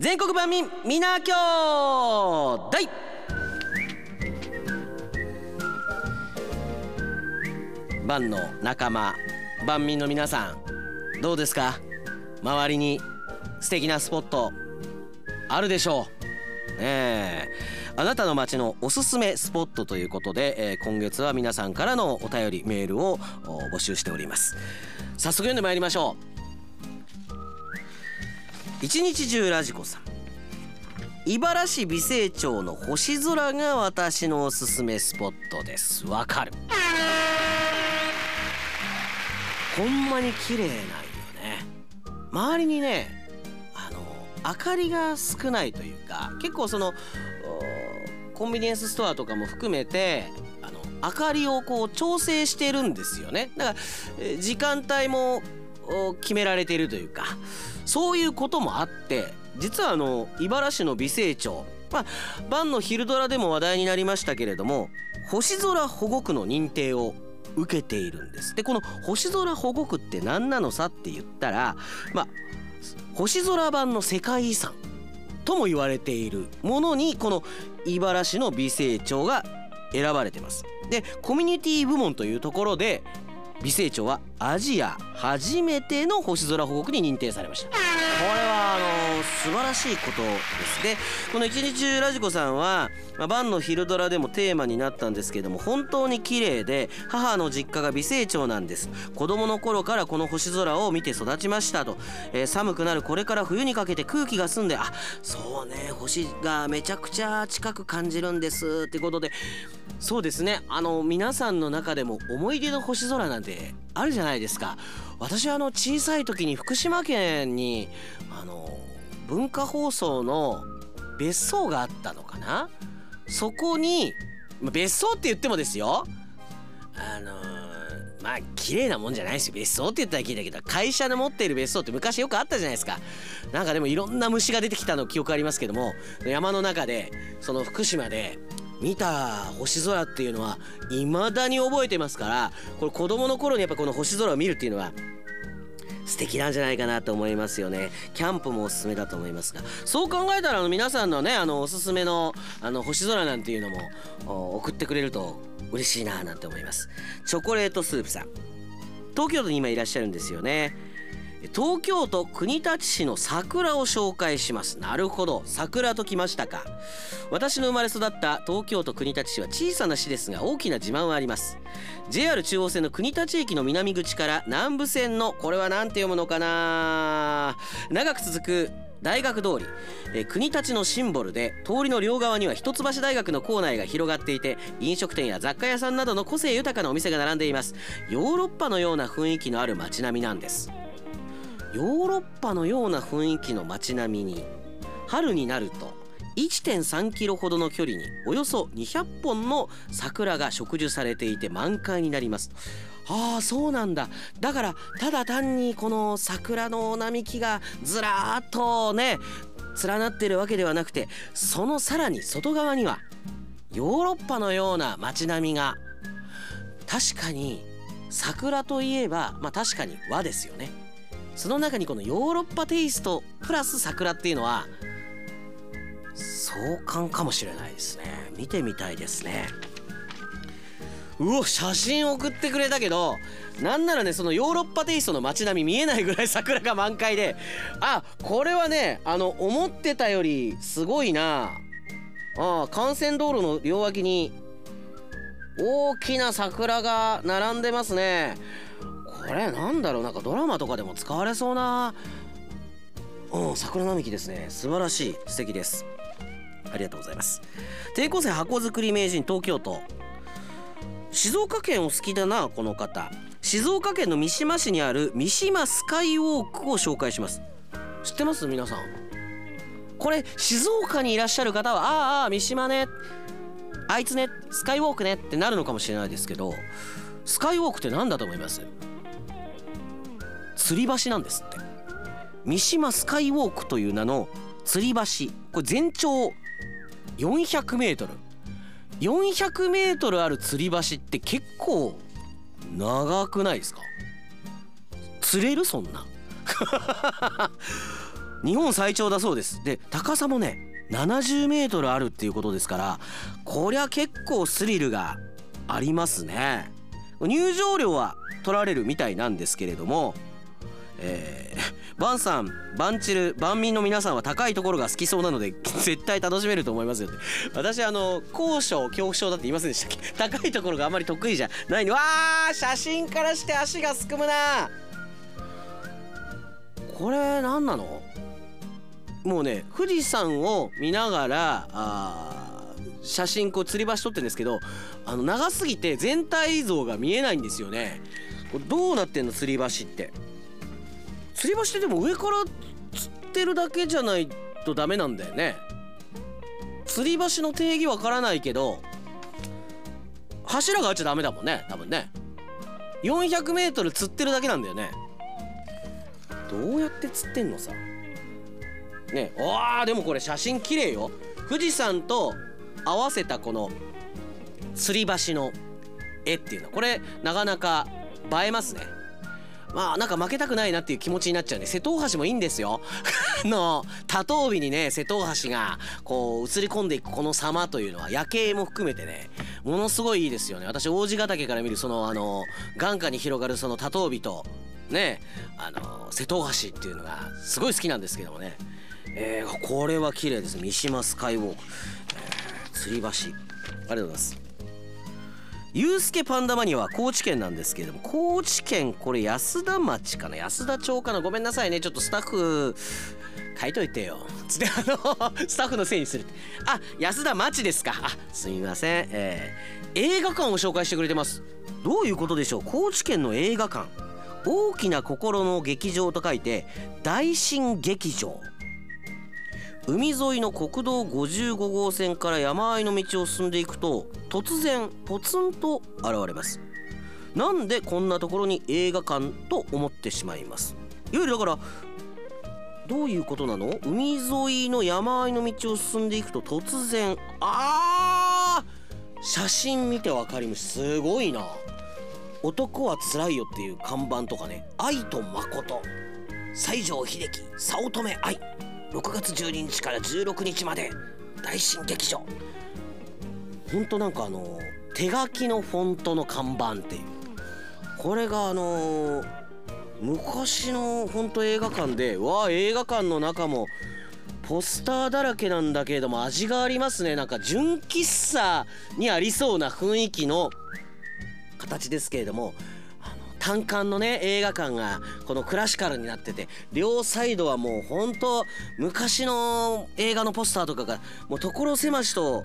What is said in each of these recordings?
全国万民皆兄弟万の仲間万民の皆さんどうですか？周りに素敵なスポットあるでしょう？ねえ。あなたの街のおすすめスポットということで、えー今月は皆さんからのお便りメールを募集しております。早速読んでまいりましょう。一日中ラジコさん。茨城美星町の星空が私のおすすめスポットです。わかる。ほんまに綺麗なんよね。周りにねあの明かりが少ないというか結構そのおコンビニエンスストアとかも含めてあの明かりをこう調整してるんですよね。だからえー時間帯もお決められているというか。そういうこともあって実はあの茨城の美星町まあ晩の昼ドラでも話題になりましたけれども星空保護区の認定を受けているんです。でこの星空保護区って何なのさって言ったらまあ星空版の世界遺産とも言われているものにこの茨城の美星町が選ばれてます。でコミュニティ部門というところで美星町はアジア初めての星空保護区に認定されました。これはあの素晴らしいことですでこの一日中ラジコさんは、まあ、晩の昼ドラでもテーマになったんですけども本当に綺麗で母の実家が美星町なんです。子供の頃からこの星空を見て育ちましたと、えー寒くなるこれから冬にかけて空気が澄んであそうね星がめちゃくちゃ近く感じるんですってことでそうですね。あの皆さんの中でも思い出の星空なんてあるじゃないですか。私はあの小さい時に福島県にあの文化放送の別荘があったのかな。そこにま別荘って言ってもですよ。あのーまあ綺麗なもんじゃないですよ。別荘って言ったら聞いたけど会社で持っている別荘って昔よくあったじゃないですか。なんかでもいろんな虫が出てきたの記憶ありますけども山の中でその福島で見た星空っていうのは未だに覚えてますからこれ子供の頃にやっぱこの星空を見るっていうのは素敵なんじゃないかなと思いますよね。キャンプもおすすめだと思いますがそう考えたらあの皆さんのねあのおすすめのあの星空なんていうのも送ってくれると嬉しいななんて思います。チョコレートスープさん。東京都に今いらっしゃるんですよね。東京都国立市の桜を紹介します。なるほど。桜ときましたか。私の生まれ育った東京都国立市は小さな市ですが大きな自慢はあります。JR 中央線の国立駅の南口から南武線のこれは何て読むのかな。長く続く大学通り、えー国立のシンボルで通りの両側には一橋大学の構内が広がっていて飲食店や雑貨屋さんなどの個性豊かなお店が並んでいます。ヨーロッパのような雰囲気のある街並みなんです。ヨーロッパのような雰囲気の街並みに春になると1.3キロほどの距離におよそ200本の桜が植樹されていて満開になります。ああそうなんだ。だからただ単にこの桜の並木がずらーっとね連なってるわけではなくてそのさらに外側にはヨーロッパのような街並みが確かに桜といえばまあ確かに和ですよね。その中にこのヨーロッパテイストプラス桜っていうのは壮観かもしれないですね。見てみたいですね。うお写真送ってくれたけどなんならねそのヨーロッパテイストの街並み見えないぐらい 桜が満開であこれはねあの思ってたよりすごいな。あ幹線道路の両脇に大きな桜が並んでますね。これなんだろうなんかドラマとかでも使われそうなうん桜並木ですね。素晴らしい素敵です。ありがとうございます。低校生箱作り名人東京都。静岡県お好きだなこの方。静岡県の三島市にある三島スカイウォークを紹介します。知ってます？皆さん。これ静岡にいらっしゃる方はああああ三島ね。あいつね。スカイウォークね。ってなるのかもしれないですけどスカイウォークって何だと思います？吊り橋なんですって。三島スカイウォークという名の吊り橋。これ全長400メートル。400メートルある吊り橋って結構長くないですか？釣れる？そんな。日本最長だそうです。で高さもね70メートルあるっていうことですからこりゃ結構スリルがありますね。入場料は取られるみたいなんですけれどもえー、バンさんバンチル万民の皆さんは高いところが好きそうなので 絶対楽しめると思いますよって。私あの高所恐怖症だって言いませんでしたっけ？高いところがあんまり得意じゃないの。わー写真からして足がすくむな。これ何なの？もうね富士山を見ながらあ写真こう吊り橋撮ってるんですけどあの長すぎて全体像が見えないんですよね。どうなってんの吊り橋って？吊り橋ってでも上から釣ってるだけじゃないとダメなんだよね。吊り橋の定義わからないけど柱があっちゃダメだもんね多分ね。400m 釣ってるだけなんだよね。どうやって釣ってんのさ。ねわあでもこれ写真綺麗よ。富士山と合わせたこの吊り橋の絵っていうの。これなかなか映えますね。まあなんか負けたくないなっていう気持ちになっちゃうね瀬戸大橋もいいんですよ。の多頭尾にね瀬戸大橋がこう映り込んでいくこの様というのは夜景も含めてねものすごいいいですよね。私王子ヶ岳から見るそのあの眼下に広がるその多頭尾とねあの瀬戸大橋っていうのがすごい好きなんですけどもね。えー、これは綺麗です。三島スカイウォーク、えー、吊り橋。ありがとうございます。ユースケパンダマニアは高知県なんですけれども高知県これ安田町かな？安田町かなごめんなさいねちょっとスタッフ書いといてよ。つってあのスタッフのせいにする。あ安田町ですか？あすみません。えー、映画館を紹介してくれてます。どういうことでしょう？高知県の映画館。大きな心の劇場と書いて大新劇場。海沿いの国道55号線から山あいの道を進んでいくと突然ポツンと現れます。なんでこんなところに映画館と思ってしまいます？いわゆるだからどういうことなの？海沿いの山あいの道を進んでいくと突然あー！写真見て分かります。すごいな。男はつらいよっていう看板とかね。愛と誠。西城秀樹早乙女愛。6月12日から16日まで大新劇場。ほんとなんかあの手書きのフォントの看板っていう。これがあの昔のほんと映画館でわあ映画館の中もポスターだらけなんだけれども味がありますね。なんか純喫茶にありそうな雰囲気の形ですけれども単館のね映画館がこのクラシカルになってて両サイドはもうほんと昔の映画のポスターとかがもう所狭しと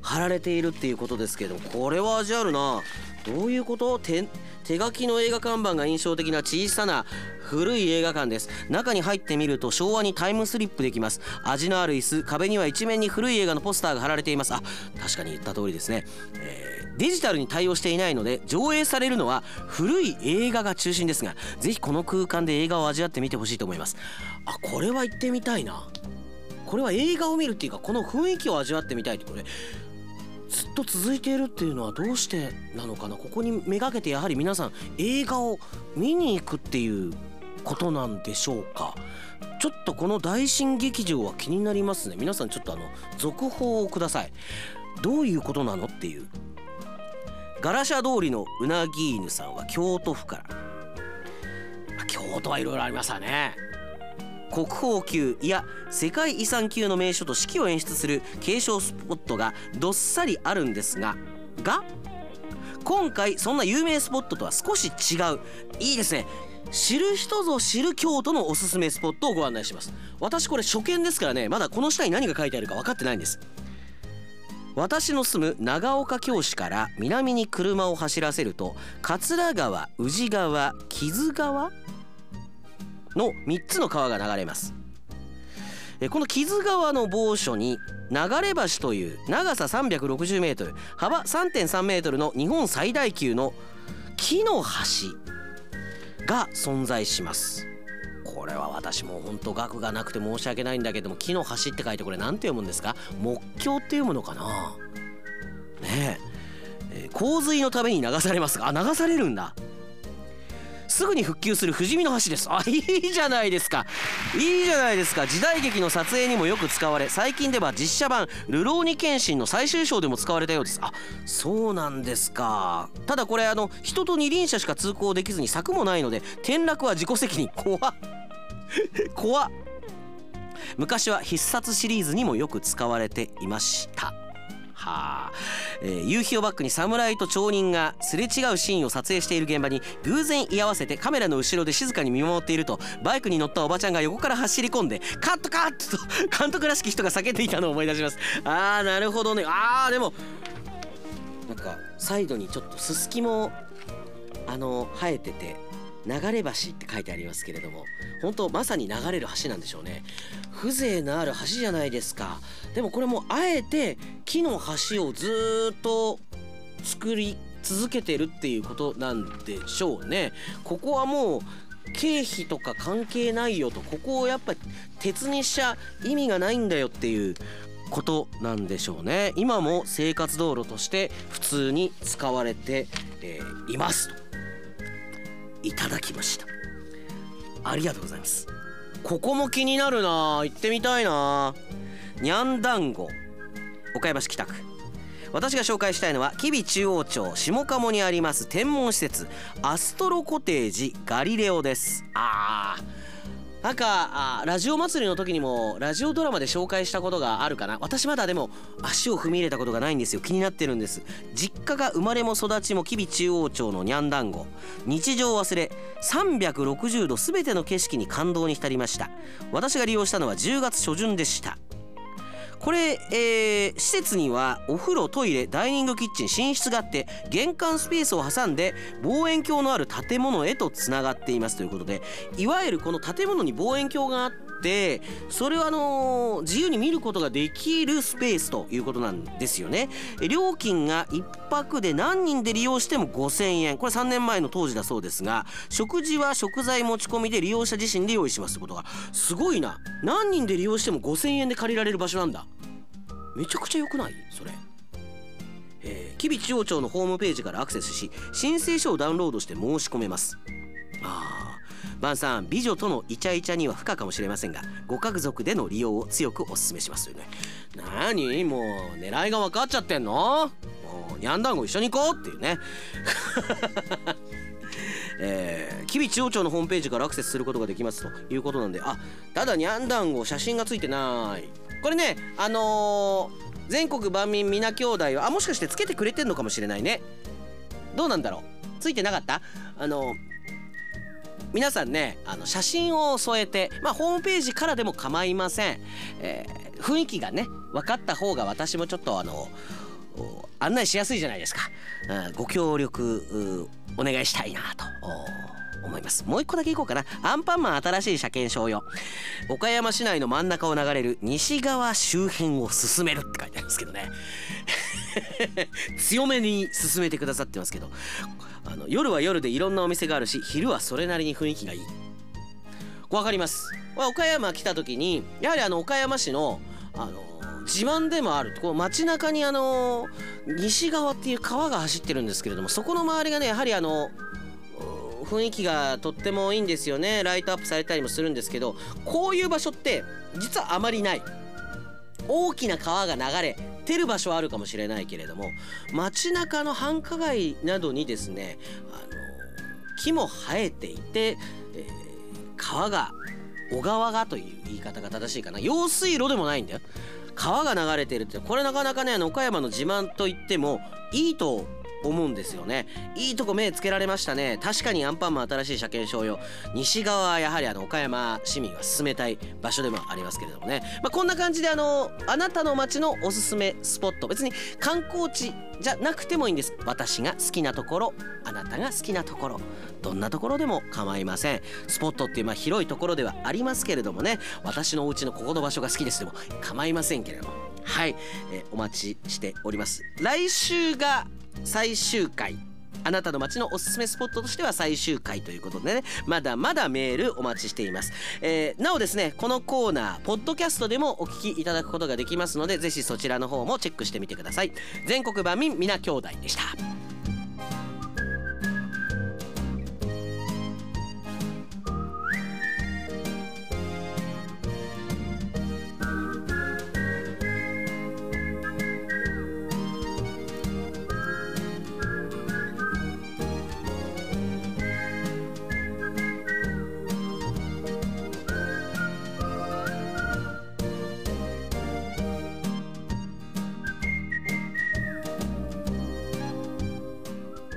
貼られているっていうことですけどこれは味あるな。どういうこと？手手書きの映画看板が印象的な小さな古い映画館です。中に入ってみると昭和にタイムスリップできます。味のある椅子壁には一面に古い映画のポスターが貼られています。あ確かに言った通りですね、えー、デジタルに対応していないので上映されるのは古い映画が中心ですがぜひこの空間で映画を味わってみてほしいと思います。あこれは行ってみたいな。これは映画を見るっていうかこの雰囲気を味わってみたいってこれずっと続いているっていうのはどうしてなのかな？ここにめがけてやはり皆さん映画を見に行くっていうことなんでしょうか？ちょっとこの大新劇場は気になりますね。皆さんちょっとあの続報をください。どういうことなのっていう。ガラシャ通りのうなぎ犬さんは京都府から。京都はいろいろありましたね。国宝級いや世界遺産級の名所と四季を演出する継承スポットがどっさりあるんですがが今回そんな有名スポットとは少し違ういいですね。知る人ぞ知る京都のおすすめスポットをご案内します。私これ初見ですからねまだこの下に何が書いてあるか分かってないんです。私の住む長岡京市から南に車を走らせると桂川宇治川木津川の3つの川が流れます。この木津川の某所に流れ橋という長さ 360m 幅 3.3m の日本最大級の木の橋が存在します。れは私も本当額がなくて申し訳ないんだけども木の橋って書いてこれ何て読むんですか？木橋って読むのかな？ねえ。洪水のために流されますがあ流されるんだ。すぐに復旧する不死身の橋です。あいいじゃないですか。いいじゃないですか。時代劇の撮影にもよく使われ最近では実写版「流浪に剣心」の最終章でも使われたようです。あそうなんですか。ただこれあの人と二輪車しか通行できずに柵もないので転落は自己責任。怖っ。怖っ。昔は必殺シリーズにもよく使われていました。はあ、えー、夕日をバックに侍と町人がすれ違うシーンを撮影している現場に偶然居合わせてカメラの後ろで静かに見守っているとバイクに乗ったおばちゃんが横から走り込んでカットカットと監督らしき人が叫んでいたのを思い出します。あーなるほどね。あーでもなんかサイドにちょっとすすきもあの生えてて流れ橋って書いてありますけれども本当まさに流れる橋なんでしょうね。風情のある橋じゃないですか。でもこれもあえて木の橋をずっと作り続けてるっていうことなんでしょうね。ここはもう経費とか関係ないよと。ここをやっぱ鉄にしちゃ意味がないんだよっていうことなんでしょうね。今も生活道路として普通に使われて、えー、いますと。いただきました。ありがとうございます。ここも気になるな。行ってみたいな。にゃんだんご岡山市北区。私が紹介したいのは吉備中央町下鴨にあります天文施設アストロコテージガリレオです。あー。なんかラジオ祭りの時にもラジオドラマで紹介したことがあるかな。私まだでも足を踏み入れたことがないんですよ。気になってるんです。実家が生まれも育ちも吉備中央町のにゃんだんご日常を忘れ360度全ての景色に感動に浸りました。私が利用したのは10月初旬でした。これ、えー、施設にはお風呂トイレダイニングキッチン寝室があって玄関スペースを挟んで望遠鏡のある建物へとつながっていますということでいわゆるこの建物に望遠鏡があってそれをあのー、自由に見ることができるスペースということなんですよね。料金が1泊で何人で利用しても5000円。これ3年前の当時だそうですが食事は食材持ち込みで利用者自身で用意しますってことがすごいな。何人で利用しても5000円で借りられる場所なんだ。めちゃくちゃ良くない？それ。えー、吉備中央町のホームページからアクセスし申請書をダウンロードして申し込めます。あー。バンさん美女とのイチャイチャには不可かもしれませんがご家族での利用を強くお勧めしますよね。何？もう狙いが分かっちゃってんの？もうニャンダンゴ一緒に行こうっていうね。えー、吉備中央町のホームページからアクセスすることができますということなんであただニャンダンゴ写真がついてない。これねあのー、全国万民皆兄弟はあもしかしてつけてくれてんのかもしれないね。どうなんだろう？ついてなかった？あのー、皆さんねあの写真を添えてまあホームページからでも構いません、えー、雰囲気がね分かった方が私もちょっとあの案内しやすいじゃないですか、うん、ご協力お願いしたいなと思います。もう一個だけいこうかな。アンパンマン新しい車検証よ。岡山市内の真ん中を流れる西側周辺を進めるって書いてありますけどね。強めに進めてくださってますけどあの夜は夜でいろんなお店があるし昼はそれなりに雰囲気がいい。わかります。ま岡山来た時にやはりあの岡山市のあの自慢でもあるこう街中にあの西側っていう川が走ってるんですけれどもそこの周りがねやはりあの雰囲気がとってもいいんですよね。ライトアップされたりもするんですけどこういう場所って実はあまりない。大きな川が流れてる場所はあるかもしれないけれども街中の繁華街などにですねあの木も生えていて、えー、川が小川がという言い方が正しいかな。用水路でもないんだよ。川が流れてるってこれなかなかね岡山の自慢といってもいいと思うんですよね。いいとこ目つけられましたね。確かにアンパンマン新しい車検証用西側はやはりあの岡山市民が進めたい場所でもありますけれどもね、まあ、こんな感じであのあなたの街のおすすめスポット。別に観光地じゃなくてもいいんです。私が好きなところあなたが好きなところ。どんなところでも構いません。スポットっていうまあ広いところではありますけれどもね。私のお家のここの場所が好きですでも構いませんけれども。はい、えー、お待ちしております。来週が最終回。あなたの街のおすすめスポットとしては最終回ということでね。まだまだメールお待ちしています、えー、なおですねこのコーナーポッドキャストでもお聞きいただくことができますのでぜひそちらの方もチェックしてみてください。全国版民皆兄弟でした。